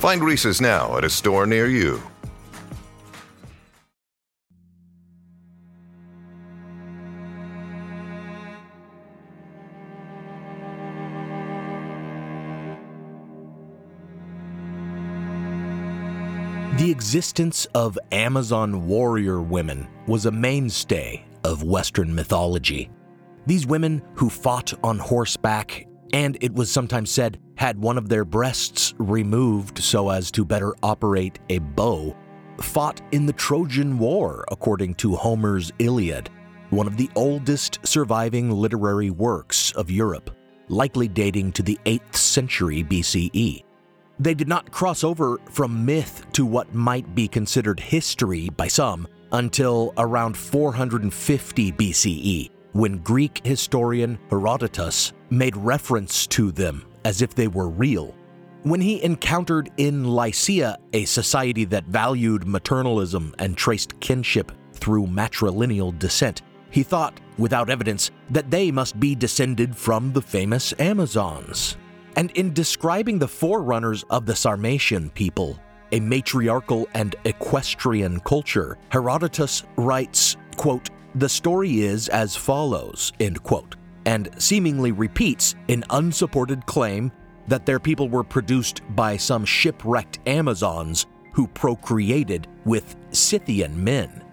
Find Reese's now at a store near you. The existence of Amazon warrior women was a mainstay of Western mythology. These women who fought on horseback, and it was sometimes said had one of their breasts removed so as to better operate a bow, fought in the Trojan War, according to Homer's Iliad, one of the oldest surviving literary works of Europe, likely dating to the 8th century BCE. They did not cross over from myth to what might be considered history by some until around 450 BCE, when Greek historian Herodotus made reference to them as if they were real. When he encountered in Lycia a society that valued maternalism and traced kinship through matrilineal descent, he thought, without evidence, that they must be descended from the famous Amazons. And in describing the forerunners of the Sarmatian people, a matriarchal and equestrian culture, Herodotus writes, quote, The story is as follows, end quote, and seemingly repeats an unsupported claim that their people were produced by some shipwrecked Amazons who procreated with Scythian men.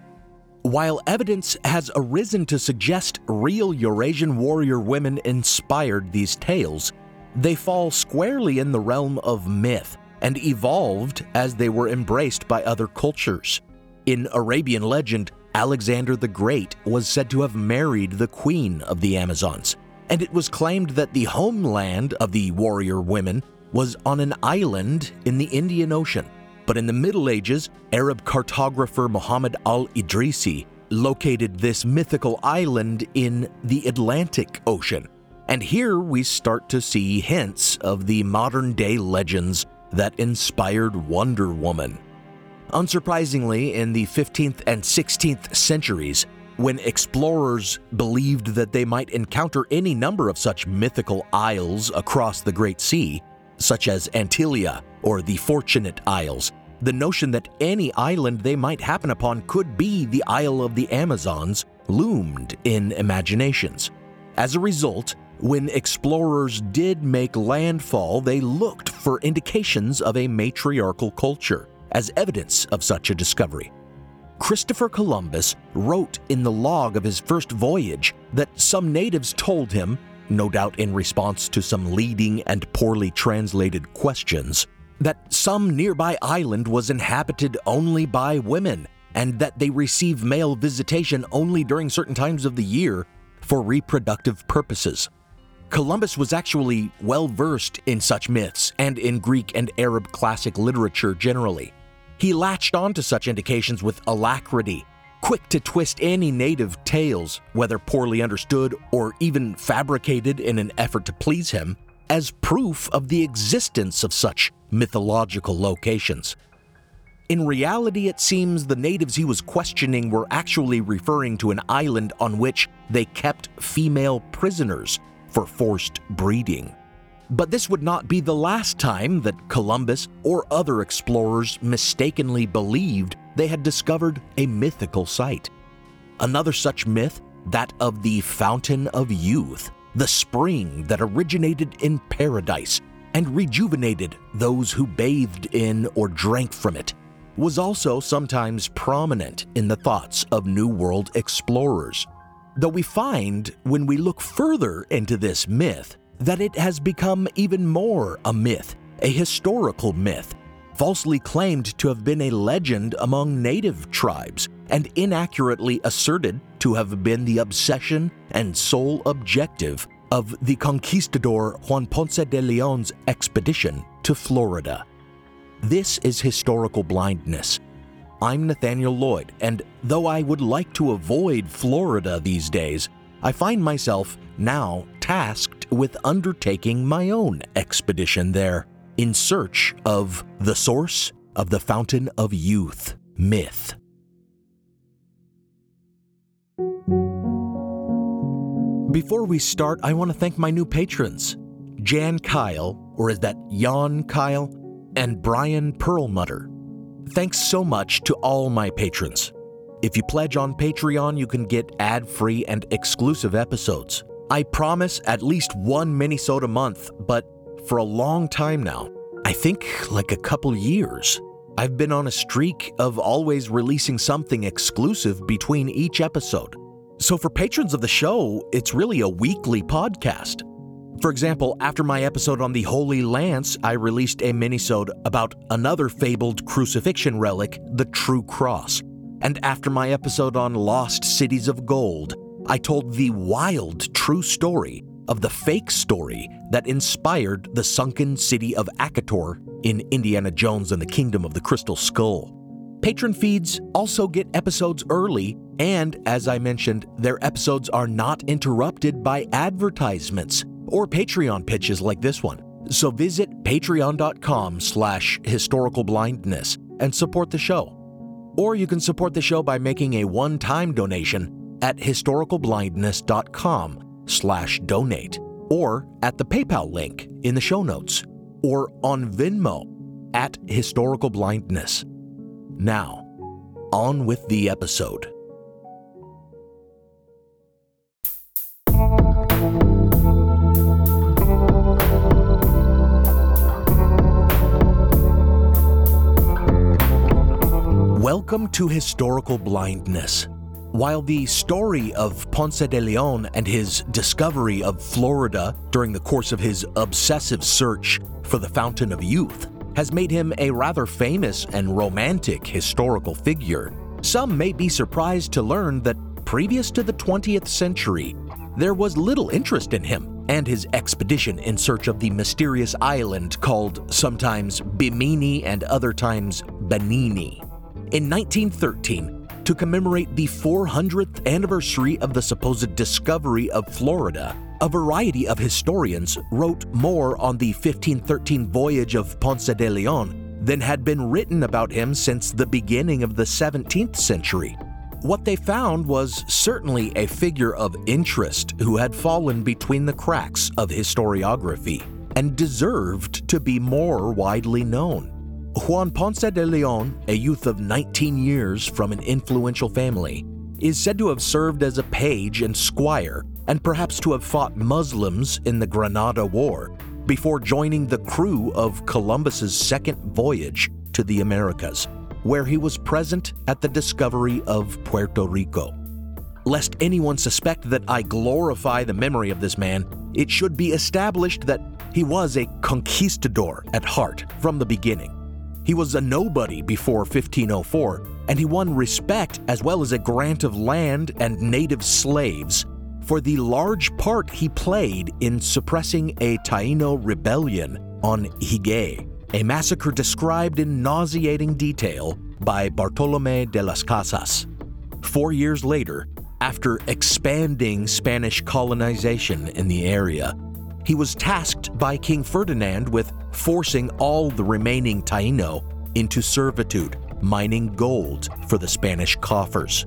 While evidence has arisen to suggest real Eurasian warrior women inspired these tales, they fall squarely in the realm of myth and evolved as they were embraced by other cultures. In Arabian legend, Alexander the Great was said to have married the queen of the Amazons, and it was claimed that the homeland of the warrior women was on an island in the Indian Ocean. But in the Middle Ages, Arab cartographer Muhammad al Idrisi located this mythical island in the Atlantic Ocean and here we start to see hints of the modern day legends that inspired Wonder Woman. Unsurprisingly, in the 15th and 16th centuries, when explorers believed that they might encounter any number of such mythical isles across the Great Sea, such as Antilia or the Fortunate Isles, the notion that any island they might happen upon could be the Isle of the Amazons loomed in imaginations. As a result, when explorers did make landfall, they looked for indications of a matriarchal culture as evidence of such a discovery. Christopher Columbus wrote in the log of his first voyage that some natives told him, no doubt in response to some leading and poorly translated questions, that some nearby island was inhabited only by women and that they receive male visitation only during certain times of the year for reproductive purposes. Columbus was actually well versed in such myths and in Greek and Arab classic literature generally. He latched onto such indications with alacrity, quick to twist any native tales, whether poorly understood or even fabricated in an effort to please him, as proof of the existence of such mythological locations. In reality, it seems the natives he was questioning were actually referring to an island on which they kept female prisoners for forced breeding. But this would not be the last time that Columbus or other explorers mistakenly believed they had discovered a mythical site. Another such myth, that of the Fountain of Youth, the spring that originated in paradise and rejuvenated those who bathed in or drank from it. was also sometimes prominent in the thoughts of New World explorers. Though we find, when we look further into this myth, that it has become even more a myth, a historical myth, falsely claimed to have been a legend among native tribes and inaccurately asserted to have been the obsession and sole objective of the conquistador Juan Ponce de Leon's expedition to Florida. This is historical blindness. I'm Nathaniel Lloyd, and though I would like to avoid Florida these days, I find myself now tasked with undertaking my own expedition there in search of the source of the Fountain of Youth myth. Before we start, I want to thank my new patrons Jan Kyle, or is that Jan Kyle, and Brian Perlmutter. Thanks so much to all my patrons. If you pledge on Patreon, you can get ad free and exclusive episodes. I promise at least one minisode a month, but for a long time now, I think like a couple years, I've been on a streak of always releasing something exclusive between each episode. So for patrons of the show, it's really a weekly podcast. For example, after my episode on the Holy Lance, I released a minisode about another fabled crucifixion relic, the True Cross. And after my episode on Lost Cities of Gold, I told the wild true story of the fake story that inspired the sunken city of Akator in Indiana Jones and the Kingdom of the Crystal Skull. Patron feeds also get episodes early, and as I mentioned, their episodes are not interrupted by advertisements or Patreon pitches like this one. So visit patreon.com slash historicalblindness and support the show. Or you can support the show by making a one-time donation at historicalblindness.com slash donate or at the PayPal link in the show notes or on Venmo at Historical Blindness. Now, on with the episode. Welcome to Historical Blindness. While the story of Ponce de Leon and his discovery of Florida during the course of his obsessive search for the Fountain of Youth has made him a rather famous and romantic historical figure, some may be surprised to learn that previous to the 20th century, there was little interest in him and his expedition in search of the mysterious island called sometimes Bimini and other times Benini. In 1913, to commemorate the 400th anniversary of the supposed discovery of Florida, a variety of historians wrote more on the 1513 voyage of Ponce de Leon than had been written about him since the beginning of the 17th century. What they found was certainly a figure of interest who had fallen between the cracks of historiography and deserved to be more widely known. Juan Ponce de Leon, a youth of 19 years from an influential family, is said to have served as a page and squire and perhaps to have fought Muslims in the Granada War before joining the crew of Columbus's second voyage to the Americas, where he was present at the discovery of Puerto Rico. Lest anyone suspect that I glorify the memory of this man, it should be established that he was a conquistador at heart from the beginning. He was a nobody before 1504, and he won respect as well as a grant of land and native slaves for the large part he played in suppressing a Taino rebellion on Higuey, a massacre described in nauseating detail by Bartolome de las Casas. Four years later, after expanding Spanish colonization in the area, he was tasked by King Ferdinand with forcing all the remaining Taino into servitude, mining gold for the Spanish coffers.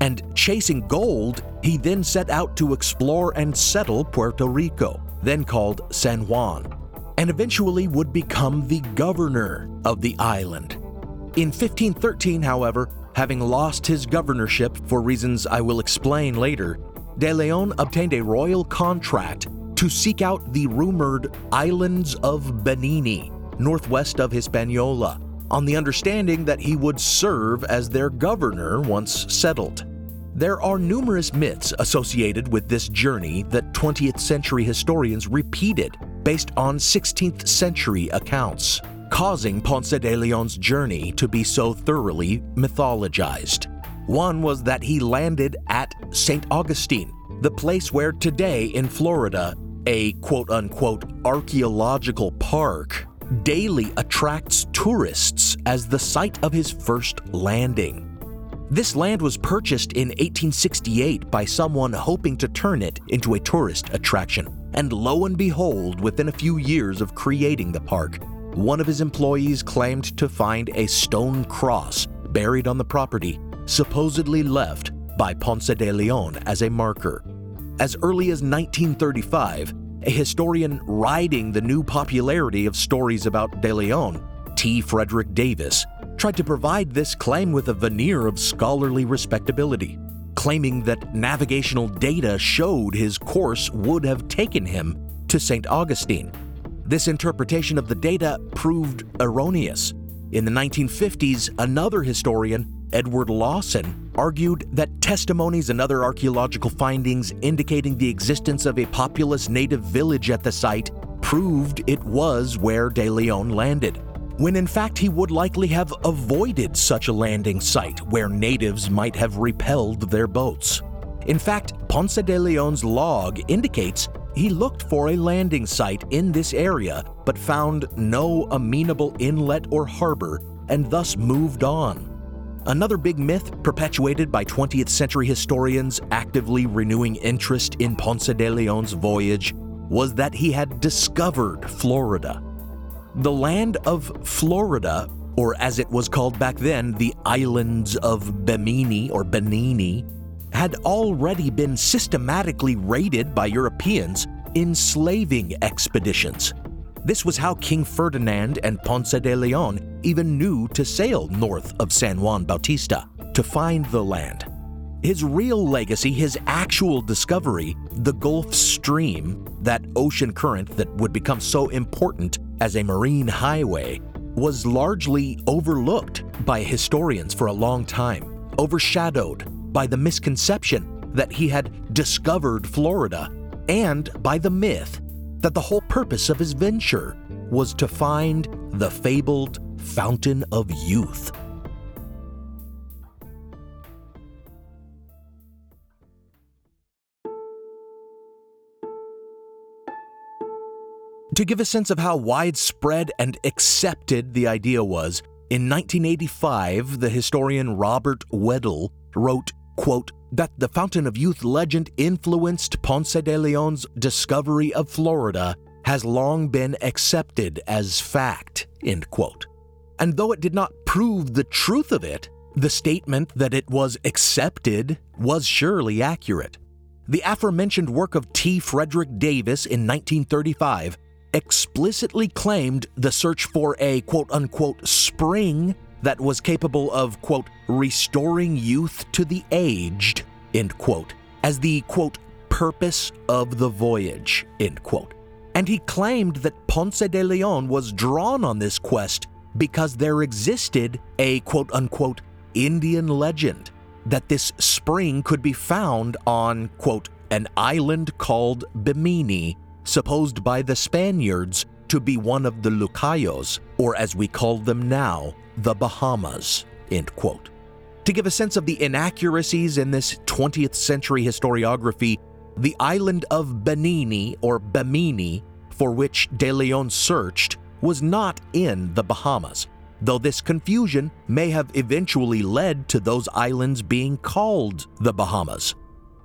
And chasing gold, he then set out to explore and settle Puerto Rico, then called San Juan, and eventually would become the governor of the island. In 1513, however, having lost his governorship for reasons I will explain later, De Leon obtained a royal contract to seek out the rumored islands of Benini, northwest of Hispaniola, on the understanding that he would serve as their governor once settled. There are numerous myths associated with this journey that 20th century historians repeated based on 16th century accounts, causing Ponce de Leon's journey to be so thoroughly mythologized. One was that he landed at St. Augustine, the place where today in Florida, a quote unquote archaeological park daily attracts tourists as the site of his first landing. This land was purchased in 1868 by someone hoping to turn it into a tourist attraction. And lo and behold, within a few years of creating the park, one of his employees claimed to find a stone cross buried on the property, supposedly left by Ponce de Leon as a marker. As early as 1935, a historian riding the new popularity of stories about De Leon, T. Frederick Davis, tried to provide this claim with a veneer of scholarly respectability, claiming that navigational data showed his course would have taken him to St. Augustine. This interpretation of the data proved erroneous. In the 1950s, another historian, Edward Lawson, argued that testimonies and other archaeological findings indicating the existence of a populous native village at the site proved it was where De Leon landed when in fact he would likely have avoided such a landing site where natives might have repelled their boats. In fact, Ponce de Leon's log indicates he looked for a landing site in this area but found no amenable inlet or harbor and thus moved on. Another big myth perpetuated by 20th century historians actively renewing interest in Ponce de Leon's voyage was that he had discovered Florida. The land of Florida, or as it was called back then, the islands of Bemini or Benini, had already been systematically raided by Europeans in slaving expeditions. This was how King Ferdinand and Ponce de Leon even knew to sail north of San Juan Bautista to find the land. His real legacy, his actual discovery, the Gulf Stream, that ocean current that would become so important as a marine highway was largely overlooked by historians for a long time, overshadowed by the misconception that he had discovered Florida and by the myth that the whole purpose of his venture was to find the fabled Fountain of Youth. To give a sense of how widespread and accepted the idea was, in 1985, the historian Robert Weddle wrote, quote, that the Fountain of Youth legend influenced Ponce de Leon's discovery of Florida has long been accepted as fact, end quote. And though it did not prove the truth of it, the statement that it was accepted was surely accurate. The aforementioned work of T. Frederick Davis in 1935 explicitly claimed the search for a quote unquote spring that was capable of quote restoring youth to the aged end quote as the quote purpose of the voyage end quote. And he claimed that Ponce de Leon was drawn on this quest because there existed a quote unquote Indian legend that this spring could be found on quote an island called Bimini supposed by the Spaniards to be one of the Lucayos, or as we call them now, the Bahamas. End quote. To give a sense of the inaccuracies in this 20th century historiography, the island of Benini or Bimini, for which De Leon searched, was not in the Bahamas, though this confusion may have eventually led to those islands being called the Bahamas.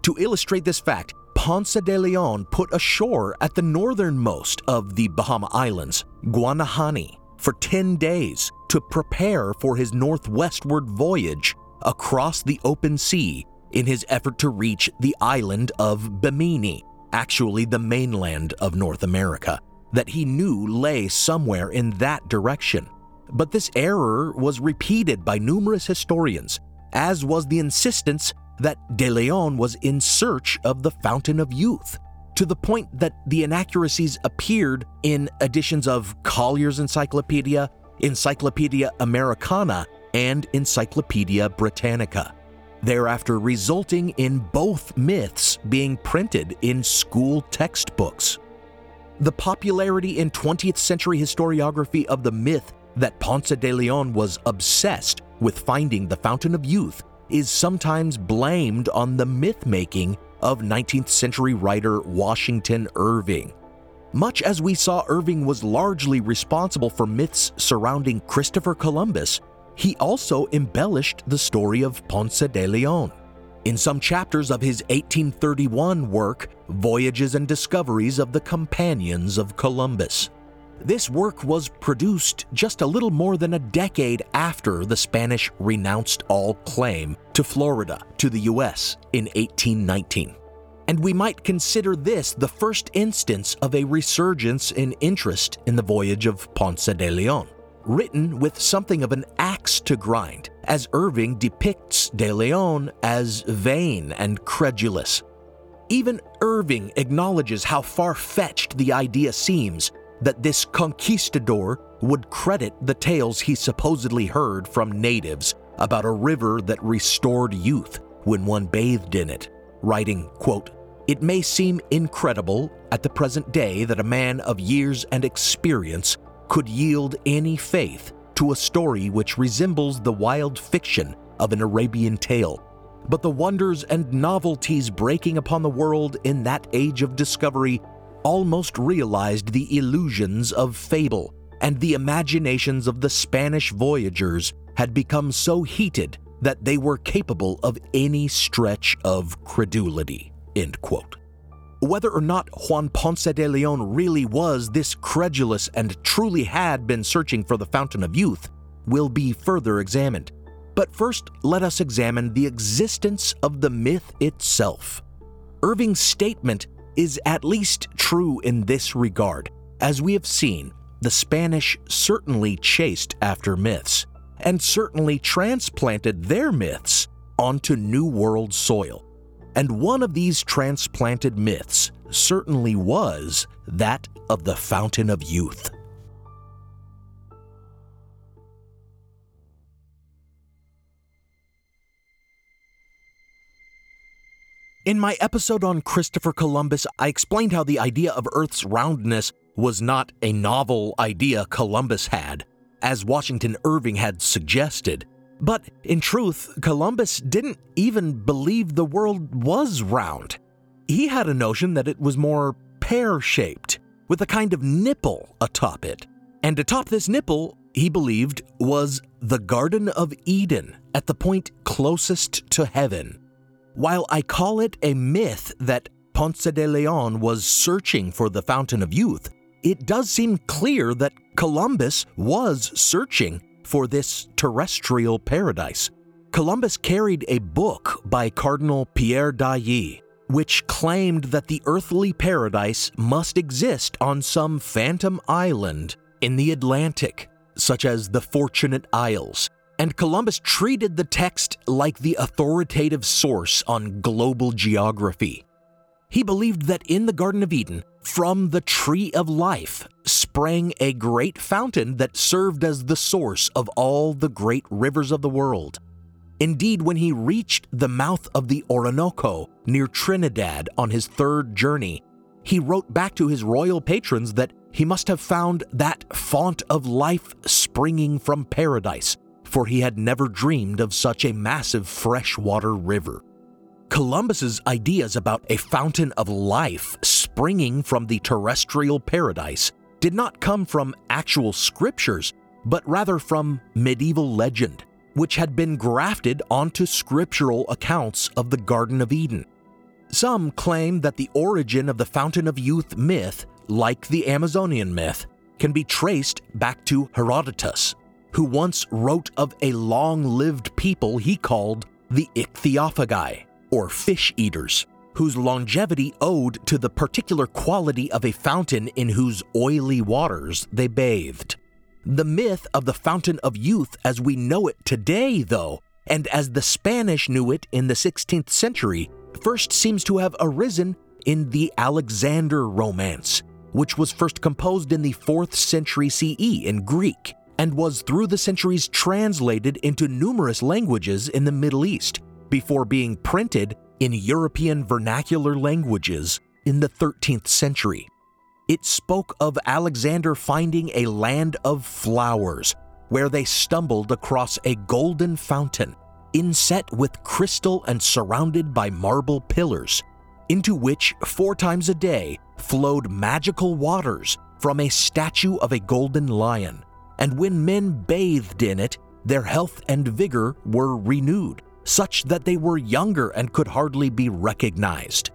To illustrate this fact, Ponce de Leon put ashore at the northernmost of the Bahama Islands, Guanahani, for 10 days to prepare for his northwestward voyage across the open sea in his effort to reach the island of Bimini, actually the mainland of North America, that he knew lay somewhere in that direction. But this error was repeated by numerous historians, as was the insistence that De Leon was in search of the Fountain of Youth, to the point that the inaccuracies appeared in editions of Collier's Encyclopedia, Encyclopedia Americana, and Encyclopedia Britannica, thereafter resulting in both myths being printed in school textbooks. The popularity in 20th century historiography of the myth that Ponce de Leon was obsessed with finding the Fountain of Youth is sometimes blamed on the myth making of 19th century writer Washington Irving. Much as we saw Irving was largely responsible for myths surrounding Christopher Columbus, he also embellished the story of Ponce de Leon. In some chapters of his 1831 work, Voyages and Discoveries of the Companions of Columbus. This work was produced just a little more than a decade after the Spanish renounced all claim to Florida to the US in 1819. And we might consider this the first instance of a resurgence in interest in the voyage of Ponce de Leon written with something of an axe to grind, as Irving depicts De Leon as vain and credulous. Even Irving acknowledges how far fetched the idea seems that this conquistador would credit the tales he supposedly heard from natives about a river that restored youth when one bathed in it, writing, quote, It may seem incredible at the present day that a man of years and experience could yield any faith to a story which resembles the wild fiction of an Arabian tale. But the wonders and novelties breaking upon the world in that age of discovery almost realized the illusions of fable, and the imaginations of the Spanish voyagers had become so heated that they were capable of any stretch of credulity. Whether or not Juan Ponce de Leon really was this credulous and truly had been searching for the Fountain of Youth will be further examined. But first, let us examine the existence of the myth itself. Irving's statement is at least true in this regard. As we have seen, the Spanish certainly chased after myths, and certainly transplanted their myths onto New World soil. And one of these transplanted myths certainly was that of the Fountain of Youth. In my episode on Christopher Columbus, I explained how the idea of Earth's roundness was not a novel idea Columbus had, as Washington Irving had suggested. But in truth, Columbus didn't even believe the world was round. He had a notion that it was more pear shaped, with a kind of nipple atop it. And atop this nipple, he believed, was the Garden of Eden at the point closest to heaven. While I call it a myth that Ponce de Leon was searching for the Fountain of Youth, it does seem clear that Columbus was searching for this terrestrial paradise. Columbus carried a book by Cardinal Pierre d'Ailly, which claimed that the earthly paradise must exist on some phantom island in the Atlantic, such as the Fortunate Isles. And Columbus treated the text like the authoritative source on global geography. He believed that in the Garden of Eden, from the tree of life sprang a great fountain that served as the source of all the great rivers of the world. Indeed, when he reached the mouth of the Orinoco near Trinidad on his third journey, he wrote back to his royal patrons that he must have found that font of life springing from paradise, for he had never dreamed of such a massive freshwater river. Columbus's ideas about a fountain of life springing from the terrestrial paradise did not come from actual scriptures, but rather from medieval legend, which had been grafted onto scriptural accounts of the Garden of Eden. Some claim that the origin of the Fountain of Youth myth, like the Amazonian myth, can be traced back to Herodotus, who once wrote of a long lived people he called the Ichthyophagi or fish eaters, whose longevity owed to the particular quality of a fountain in whose oily waters they bathed. The myth of the Fountain of Youth as we know it today, though, and as the Spanish knew it in the 16th century, first seems to have arisen in the Alexander Romance, which was first composed in the 4th century CE in Greek and was through the centuries translated into numerous languages in the Middle East before being printed in European vernacular languages in the 13th century. It spoke of Alexander finding a land of flowers where they stumbled across a golden fountain inset with crystal and surrounded by marble pillars, into which four times a day flowed magical waters from a statue of a golden lion. And when men bathed in it, their health and vigor were renewed, such that they were younger and could hardly be recognized.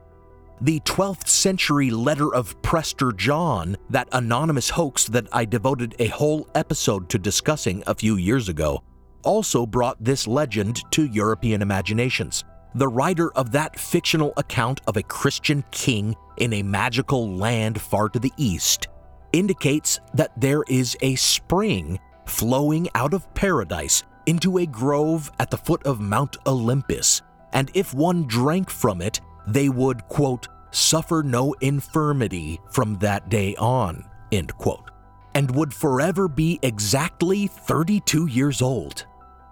The 12th century letter of Prester John, that anonymous hoax that I devoted a whole episode to discussing a few years ago, also brought this legend to European imaginations. The writer of that fictional account of a Christian king in a magical land far to the east indicates that there is a spring flowing out of paradise into a grove at the foot of Mount Olympus, and if one drank from it, they would, quote, suffer no infirmity from that day on, end quote, and would forever be exactly 32 years old.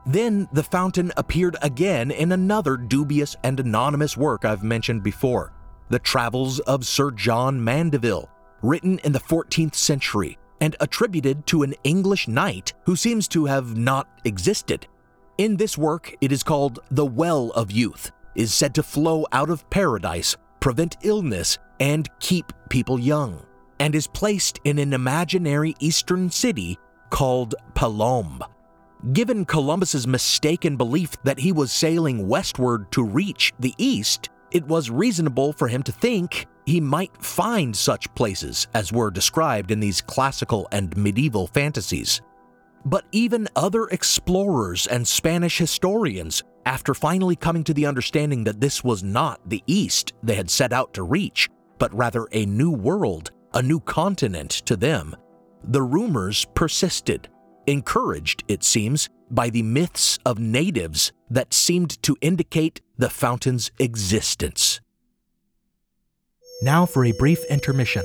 Then the fountain appeared again in another dubious and anonymous work I've mentioned before, The Travels of Sir John Mandeville, written in the 14th century and attributed to an English knight who seems to have not existed. In this work, it is called The Well of Youth, is said to flow out of paradise, prevent illness, and keep people young, and is placed in an imaginary eastern city called Palombe. Given Columbus's mistaken belief that he was sailing westward to reach the east, it was reasonable for him to think he might find such places as were described in these classical and medieval fantasies. But even other explorers and Spanish historians, after finally coming to the understanding that this was not the East they had set out to reach, but rather a new world, a new continent to them, the rumors persisted, encouraged, it seems, by the myths of natives that seemed to indicate the fountain's existence. Now for a brief intermission.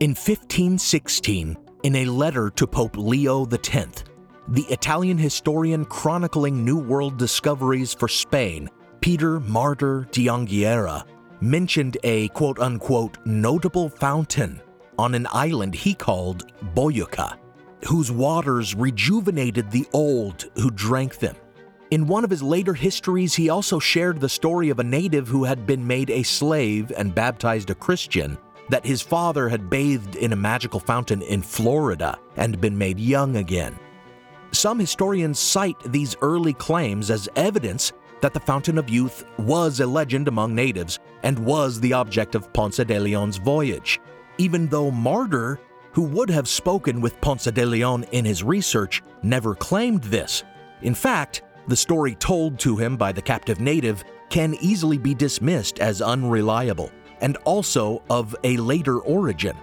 In 1516, in a letter to Pope Leo X, the Italian historian chronicling New World discoveries for Spain, Peter Martyr de Anghiera, mentioned a quote unquote notable fountain on an island he called Boyuca, whose waters rejuvenated the old who drank them. In one of his later histories, he also shared the story of a native who had been made a slave and baptized a Christian, that his father had bathed in a magical fountain in Florida and been made young again. Some historians cite these early claims as evidence that the Fountain of Youth was a legend among natives and was the object of Ponce de Leon's voyage, even though Martyr who would have spoken with Ponce de Leon in his research, never claimed this. In fact, the story told to him by the captive native can easily be dismissed as unreliable and also of a later origin.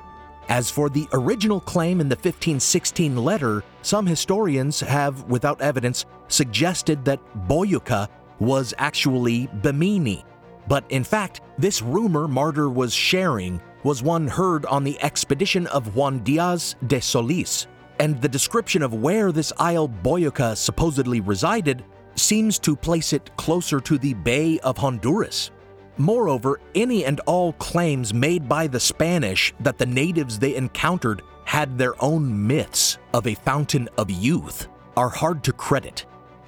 As for the original claim in the 1516 letter, some historians have, without evidence, suggested that Boyuca was actually Bimini. But in fact, this rumor Martyr was sharing was one heard on the expedition of Juan Diaz de Solis, and the description of where this isle Boyuca supposedly resided seems to place it closer to the Bay of Honduras. Moreover, any and all claims made by the Spanish that the natives they encountered had their own myths of a fountain of youth are hard to credit.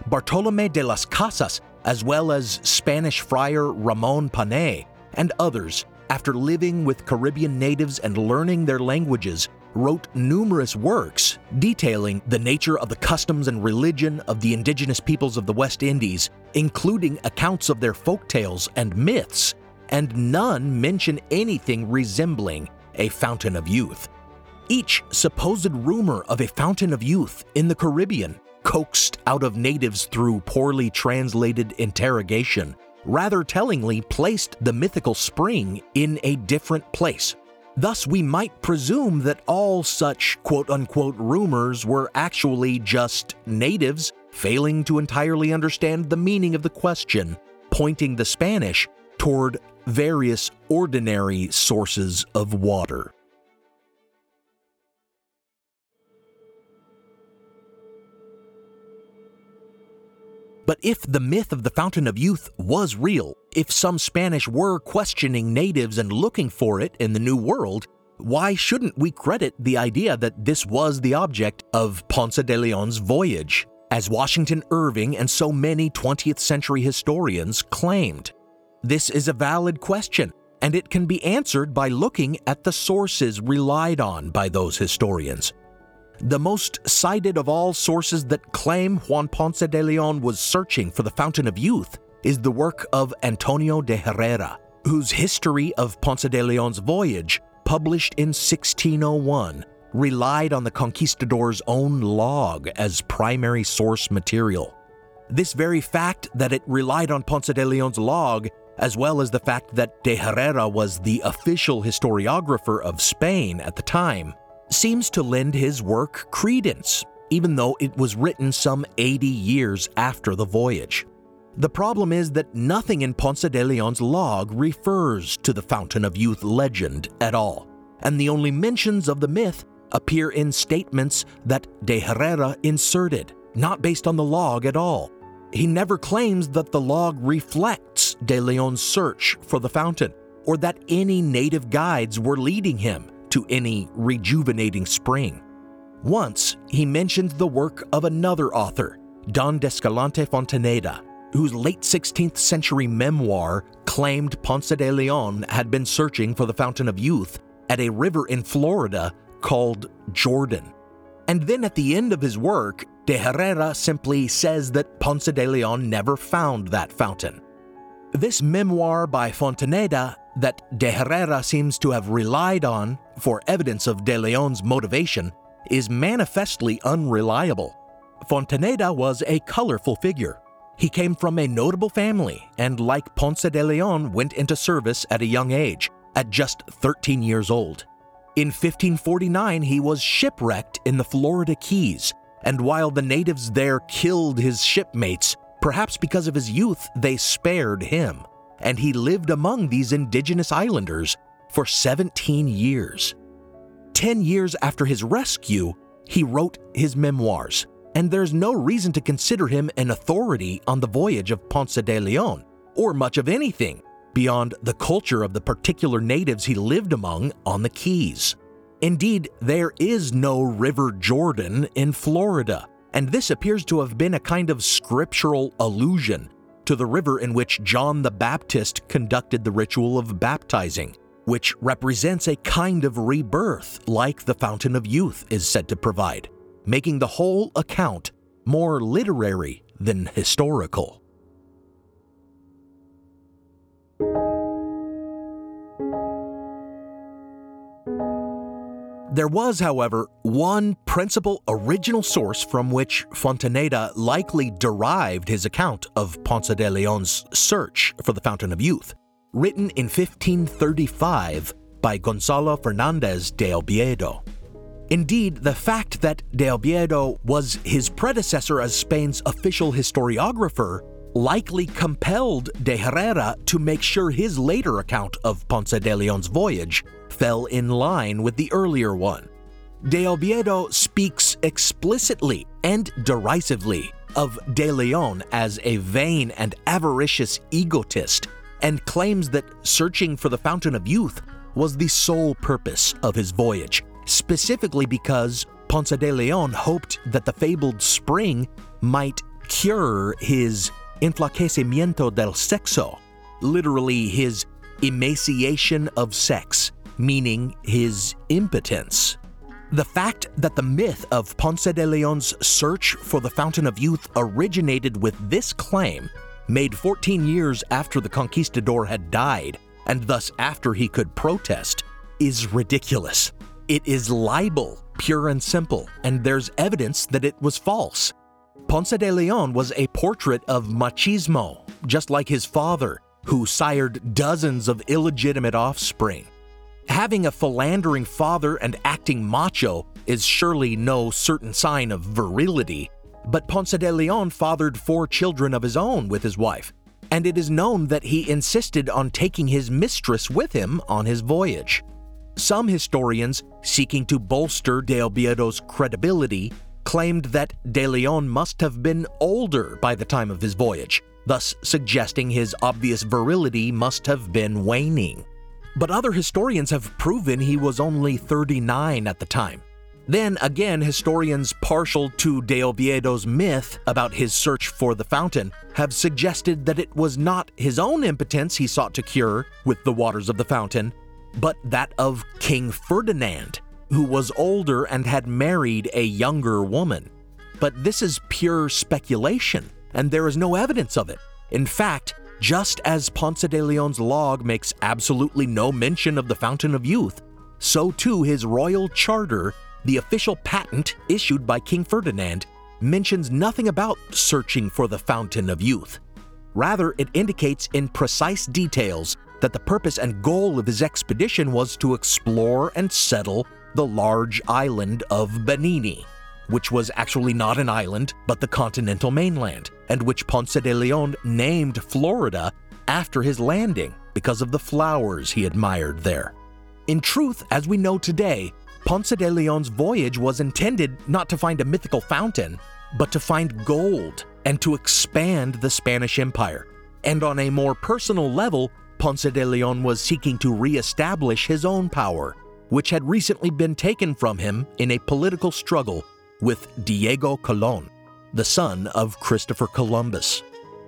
Bartolome de las Casas, as well as Spanish friar Ramon Pané and others, after living with Caribbean natives and learning their languages, wrote numerous works detailing the nature of the customs and religion of the indigenous peoples of the West Indies, including accounts of their folk tales and myths, and none mention anything resembling a fountain of youth. Each supposed rumor of a fountain of youth in the Caribbean, coaxed out of natives through poorly translated interrogation, rather tellingly placed the mythical spring in a different place Thus, we might presume that all such quote unquote rumors were actually just natives failing to entirely understand the meaning of the question, pointing the Spanish toward various ordinary sources of water. But if the myth of the Fountain of Youth was real, if some Spanish were questioning natives and looking for it in the New World, why shouldn't we credit the idea that this was the object of Ponce de Leon's voyage, as Washington Irving and so many 20th century historians claimed? This is a valid question, and it can be answered by looking at the sources relied on by those historians. The most cited of all sources that claim Juan Ponce de Leon was searching for the Fountain of Youth is the work of Antonio de Herrera, whose history of Ponce de Leon's voyage, published in 1601, relied on the conquistador's own log as primary source material. This very fact that it relied on Ponce de Leon's log, as well as the fact that de Herrera was the official historiographer of Spain at the time, seems to lend his work credence, even though it was written some 80 years after the voyage. The problem is that nothing in Ponce de Leon's log refers to the Fountain of Youth legend at all, and the only mentions of the myth appear in statements that de Herrera inserted, not based on the log at all. He never claims that the log reflects de Leon's search for the fountain, or that any native guides were leading him to any rejuvenating spring. Once, he mentioned the work of another author, Don d'Escalante Fontaneda, whose late 16th century memoir claimed Ponce de Leon had been searching for the Fountain of Youth at a river in Florida called Jordan. And then at the end of his work, de Herrera simply says that Ponce de Leon never found that fountain. This memoir by Fontaneda that de Herrera seems to have relied on for evidence of de Leon's motivation is manifestly unreliable. Fontaneda was a colorful figure. He came from a notable family and, like Ponce de Leon, went into service at a young age, at just 13 years old. In 1549, he was shipwrecked in the Florida Keys, and while the natives there killed his shipmates, perhaps because of his youth, they spared him and he lived among these indigenous islanders for 17 years. Ten years after his rescue, he wrote his memoirs, and there's no reason to consider him an authority on the voyage of Ponce de Leon, or much of anything beyond the culture of the particular natives he lived among on the Keys. Indeed, there is no River Jordan in Florida, and this appears to have been a kind of scriptural allusion to the river in which John the Baptist conducted the ritual of baptizing, which represents a kind of rebirth like the Fountain of Youth is said to provide, making the whole account more literary than historical. There was, however, one principal original source from which Fontaneda likely derived his account of Ponce de Leon's search for the Fountain of Youth, written in 1535 by Gonzalo Fernandez de Oviedo. Indeed, the fact that de Oviedo was his predecessor as Spain's official historiographer likely compelled de Herrera to make sure his later account of Ponce de Leon's voyage fell in line with the earlier one. De Oviedo speaks explicitly and derisively of De Leon as a vain and avaricious egotist and claims that searching for the Fountain of Youth was the sole purpose of his voyage specifically because Ponce de Leon hoped that the fabled spring might cure his enflaquecimiento del sexo, literally his emaciation of sex, meaning his impotence. The fact that the myth of Ponce de Leon's search for the Fountain of Youth originated with this claim, made 14 years after the conquistador had died, and thus after he could protest, is ridiculous. It is libel, pure and simple, and there's evidence that it was false. Ponce de Leon was a portrait of machismo, just like his father, who sired dozens of illegitimate offspring. Having a philandering father and acting macho is surely no certain sign of virility, but Ponce de Leon fathered four children of his own with his wife, and it is known that he insisted on taking his mistress with him on his voyage. Some historians, seeking to bolster De Oviedo's credibility, claimed that De Leon must have been older by the time of his voyage, thus suggesting his obvious virility must have been waning. But other historians have proven he was only 39 at the time. Then again, historians partial to De Oviedo's myth about his search for the fountain have suggested that it was not his own impotence he sought to cure with the waters of the fountain, but that of King Ferdinand, who was older and had married a younger woman. But this is pure speculation, and there is no evidence of it. In fact, just as Ponce de Leon's log makes absolutely no mention of the Fountain of Youth, so too his royal charter, the official patent issued by King Ferdinand, mentions nothing about searching for the Fountain of Youth. Rather, it indicates in precise details that the purpose and goal of his expedition was to explore and settle the large island of Bimini, which was actually not an island but the continental mainland, and which Ponce de Leon named Florida after his landing because of the flowers he admired there. In truth, as we know today, Ponce de Leon's voyage was intended not to find a mythical fountain, but to find gold and to expand the Spanish Empire. And on a more personal level, Ponce de Leon was seeking to re establish his own power, which had recently been taken from him in a political struggle with Diego Colon, the son of Christopher Columbus.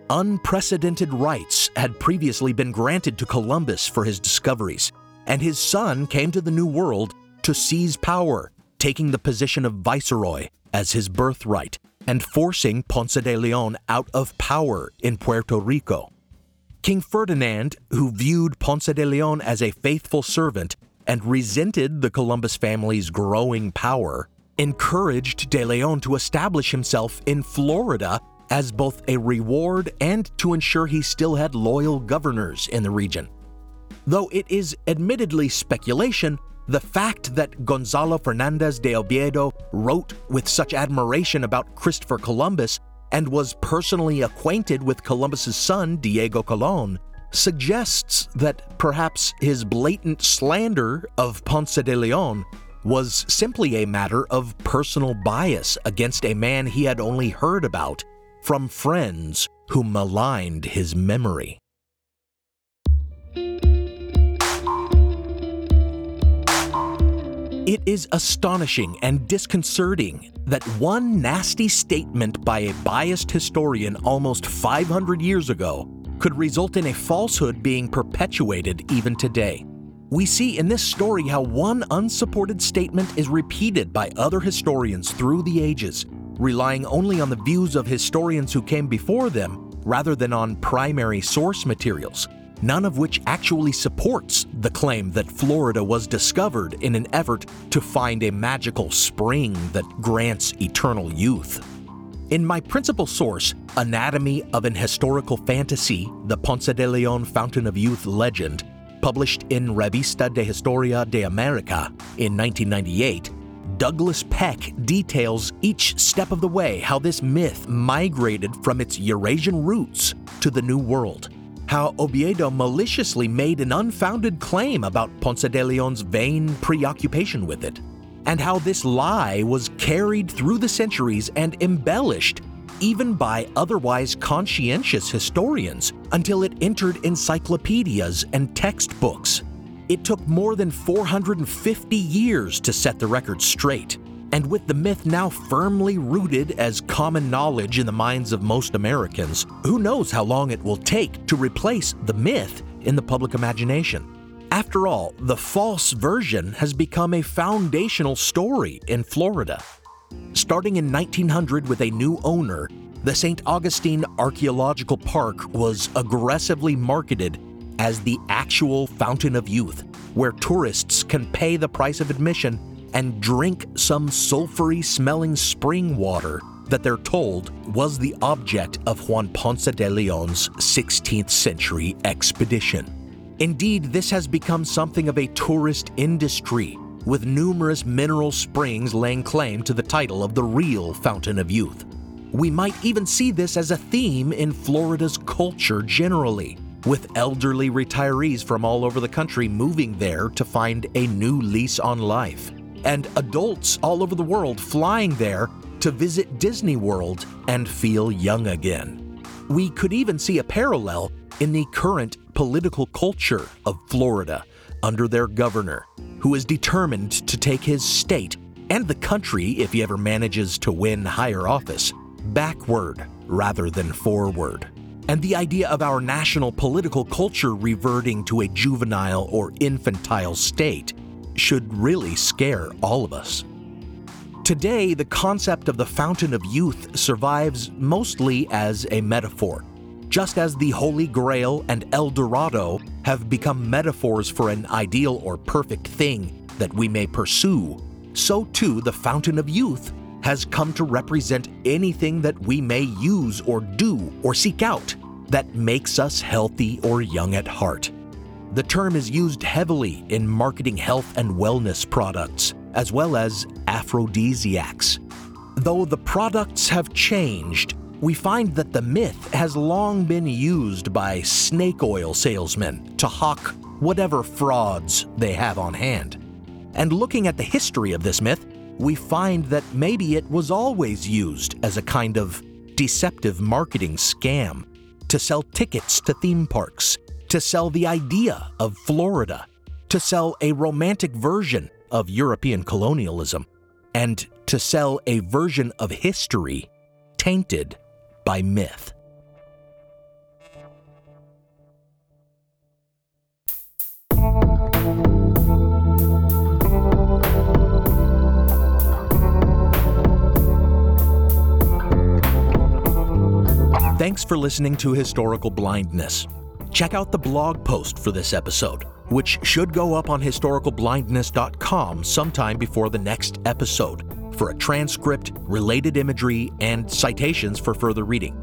Unprecedented rights had previously been granted to Columbus for his discoveries, and his son came to the New World to seize power, taking the position of viceroy as his birthright and forcing Ponce de Leon out of power in Puerto Rico. King Ferdinand, who viewed Ponce de Leon as a faithful servant and resented the Columbus family's growing power, encouraged de Leon to establish himself in Florida as both a reward and to ensure he still had loyal governors in the region. Though it is admittedly speculation, the fact that Gonzalo Fernandez de Oviedo wrote with such admiration about Christopher Columbus and was personally acquainted with Columbus's son, Diego Colon, suggests that perhaps his blatant slander of Ponce de Leon was simply a matter of personal bias against a man he had only heard about from friends who maligned his memory. It is astonishing and disconcerting that one nasty statement by a biased historian almost 500 years ago could result in a falsehood being perpetuated even today. We see in this story how one unsupported statement is repeated by other historians through the ages, relying only on the views of historians who came before them rather than on primary source materials. None of which actually supports the claim that Florida was discovered in an effort to find a magical spring that grants eternal youth. In my principal source, Anatomy of an Historical Fantasy, the Ponce de Leon Fountain of Youth legend, published in Revista de Historia de America in 1998, Douglas Peck details each step of the way how this myth migrated from its Eurasian roots to the New World. How Oviedo maliciously made an unfounded claim about Ponce de Leon's vain preoccupation with it and how this lie was carried through the centuries and embellished even by otherwise conscientious historians until it entered encyclopedias and textbooks. It took more than 450 years to set the record straight. And with the myth now firmly rooted as common knowledge in the minds of most Americans, who knows how long it will take to replace the myth in the public imagination? After all, the false version has become a foundational story in Florida. Starting in 1900 with a new owner, the St. Augustine Archaeological Park was aggressively marketed as the actual Fountain of Youth, where tourists can pay the price of admission and drink some sulfury smelling spring water that they're told was the object of Juan Ponce de Leon's 16th century expedition. Indeed, this has become something of a tourist industry, with numerous mineral springs laying claim to the title of the real Fountain of Youth. We might even see this as a theme in Florida's culture generally, with elderly retirees from all over the country moving there to find a new lease on life, and adults all over the world flying there to visit Disney World and feel young again. We could even see a parallel in the current political culture of Florida under their governor, who is determined to take his state and the country, if he ever manages to win higher office, backward rather than forward. And the idea of our national political culture reverting to a juvenile or infantile state should really scare all of us. Today, the concept of the fountain of youth survives mostly as a metaphor just as the Holy Grail and El Dorado have become metaphors for an ideal or perfect thing that we may pursue, so too the Fountain of Youth has come to represent anything that we may use or do or seek out that makes us healthy or young at heart. The term is used heavily in marketing health and wellness products, as well as aphrodisiacs. Though the products have changed, we find that the myth has long been used by snake oil salesmen to hawk whatever frauds they have on hand. And looking at the history of this myth, we find that maybe it was always used as a kind of deceptive marketing scam to sell tickets to theme parks, to sell the idea of Florida, to sell a romantic version of European colonialism, and to sell a version of history tainted by myth. Thanks for listening to Historical Blindness. Check out the blog post for this episode, which should go up on historicalblindness.com sometime before the next episode for a transcript, related imagery, and citations for further reading.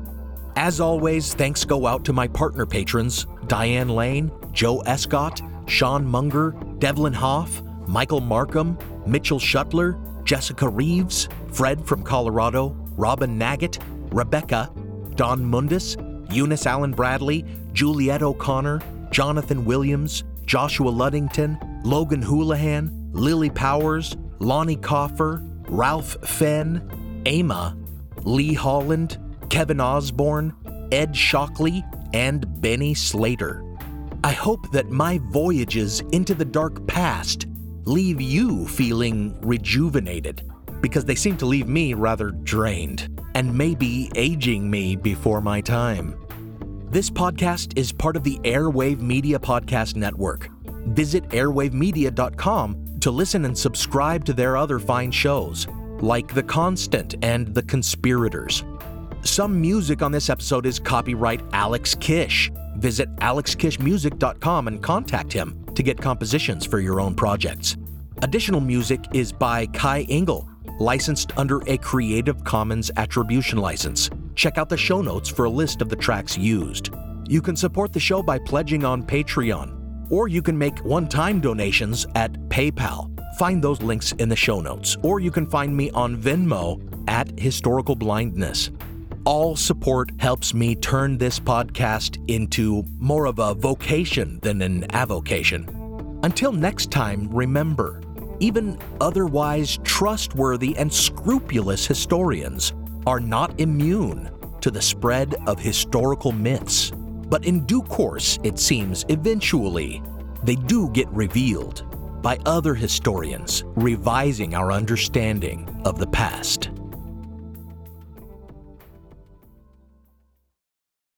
As always, thanks go out to my partner patrons Diane Lane, Joe Escott, Sean Munger, Devlin Hoff, Michael Markham, Mitchell Shuttler, Jessica Reeves, Fred from Colorado, Robin Naggett, Rebecca, Don Mundus, Eunice Allen Bradley, Juliet O'Connor, Jonathan Williams, Joshua Luddington, Logan Houlihan, Lily Powers, Lonnie Coffer, Ralph Fenn, Ama, Lee Holland, Kevin Osborne, Ed Shockley, and Benny Slater. I hope that my voyages into the dark past leave you feeling rejuvenated, because they seem to leave me rather drained, and maybe aging me before my time. This podcast is part of the Airwave Media Podcast Network. Visit airwavemedia.com to listen and subscribe to their other fine shows, like The Constant and The Conspirators. Some music on this episode is copyright Alex Kish. Visit alexkishmusic.com and contact him to get compositions for your own projects. Additional music is by Kai Engel, licensed under a Creative Commons Attribution license. Check out the show notes for a list of the tracks used. You can support the show by pledging on Patreon, or you can make one time donations at PayPal. Find those links in the show notes, or you can find me on Venmo at Historical Blindness. All support helps me turn this podcast into more of a vocation than an avocation. Until next time, remember, even otherwise trustworthy and scrupulous historians are not immune to the spread of historical myths. But in due course, it seems, eventually, they do get revealed by other historians revising our understanding of the past.